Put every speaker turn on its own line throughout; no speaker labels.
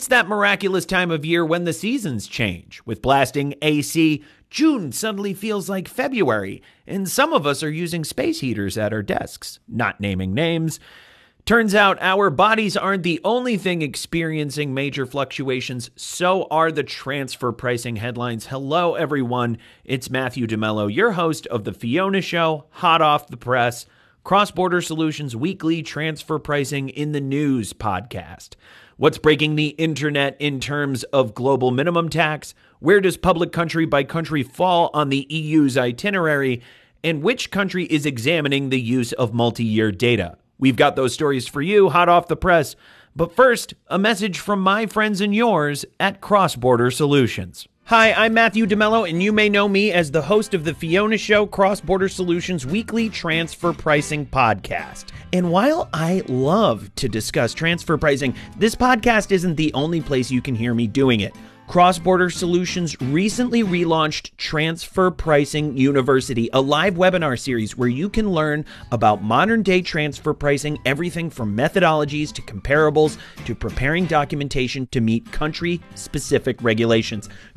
It's that miraculous time of year when the seasons change. With blasting AC, June suddenly feels like February, and some of us are using space heaters at our desks, not naming names. Turns out our bodies aren't the only thing experiencing major fluctuations, so are the transfer pricing headlines. Hello, everyone. It's Matthew DeMello, your host of The Fiona Show, hot off the press, Cross Border Solutions Weekly Transfer Pricing in the News podcast. What's breaking the internet in terms of global minimum tax? Where does public country by country fall on the EU's itinerary? And which country is examining the use of multi year data? We've got those stories for you, hot off the press. But first, a message from my friends and yours at Cross Border Solutions. Hi, I'm Matthew DeMello, and you may know me as the host of the Fiona Show Cross Border Solutions weekly transfer pricing podcast. And while I love to discuss transfer pricing, this podcast isn't the only place you can hear me doing it. Cross Border Solutions recently relaunched Transfer Pricing University, a live webinar series where you can learn about modern day transfer pricing, everything from methodologies to comparables to preparing documentation to meet country specific regulations.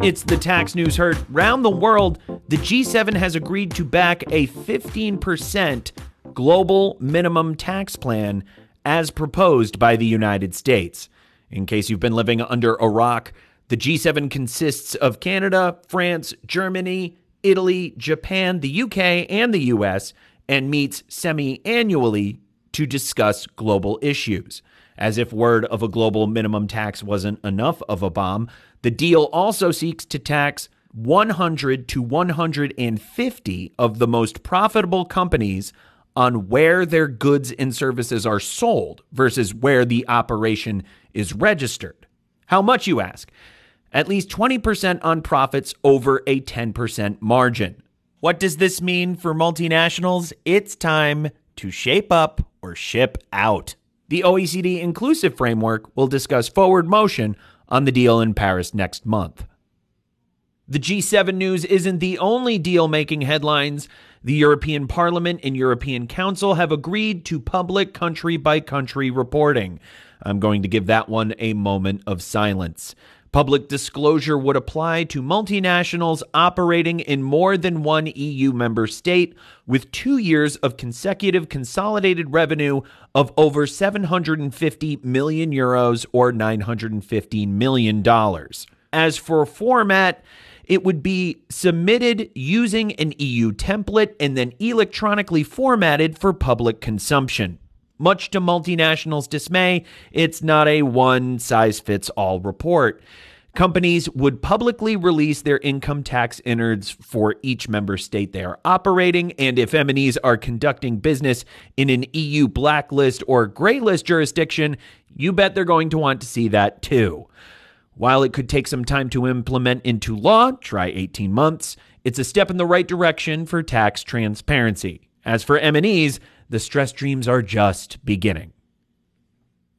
It's the tax news heard round the world. The G7 has agreed to back a 15% global minimum tax plan as proposed by the United States. In case you've been living under a rock, the G7 consists of Canada, France, Germany, Italy, Japan, the UK, and the US, and meets semi annually to discuss global issues. As if word of a global minimum tax wasn't enough of a bomb, the deal also seeks to tax 100 to 150 of the most profitable companies on where their goods and services are sold versus where the operation is registered. How much, you ask? At least 20% on profits over a 10% margin. What does this mean for multinationals? It's time to shape up or ship out. The OECD Inclusive Framework will discuss forward motion on the deal in Paris next month. The G7 news isn't the only deal making headlines. The European Parliament and European Council have agreed to public country by country reporting. I'm going to give that one a moment of silence. Public disclosure would apply to multinationals operating in more than one EU member state with two years of consecutive consolidated revenue of over 750 million euros or 915 million dollars. As for format, it would be submitted using an EU template and then electronically formatted for public consumption. Much to multinationals' dismay, it's not a one size fits all report. Companies would publicly release their income tax innards for each member state they are operating, and if MNEs are conducting business in an EU blacklist or graylist jurisdiction, you bet they're going to want to see that too. While it could take some time to implement into law, try 18 months, it's a step in the right direction for tax transparency. As for MNEs, the stress dreams are just beginning.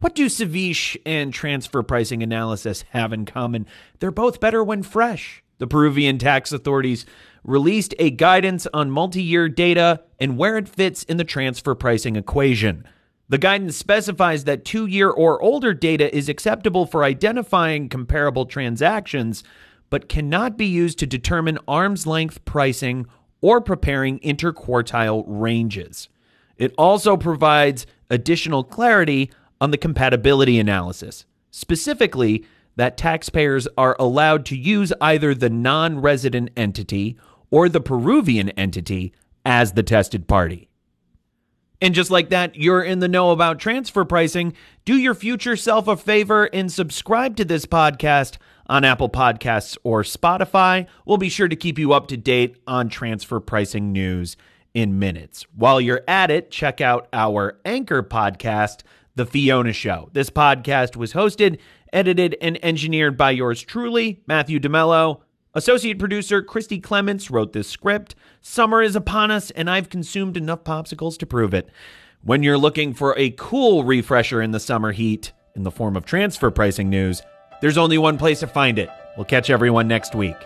What do ceviche and transfer pricing analysis have in common? They're both better when fresh. The Peruvian tax authorities released a guidance on multi year data and where it fits in the transfer pricing equation. The guidance specifies that two year or older data is acceptable for identifying comparable transactions, but cannot be used to determine arm's length pricing or preparing interquartile ranges. It also provides additional clarity on the comparability analysis, specifically, that taxpayers are allowed to use either the non resident entity or the Peruvian entity as the tested party. And just like that, you're in the know about transfer pricing. Do your future self a favor and subscribe to this podcast on Apple Podcasts or Spotify. We'll be sure to keep you up to date on transfer pricing news in minutes. While you're at it, check out our anchor podcast, The Fiona Show. This podcast was hosted, edited, and engineered by yours truly, Matthew DeMello. Associate producer Christy Clements wrote this script. Summer is upon us, and I've consumed enough popsicles to prove it. When you're looking for a cool refresher in the summer heat in the form of transfer pricing news, there's only one place to find it. We'll catch everyone next week.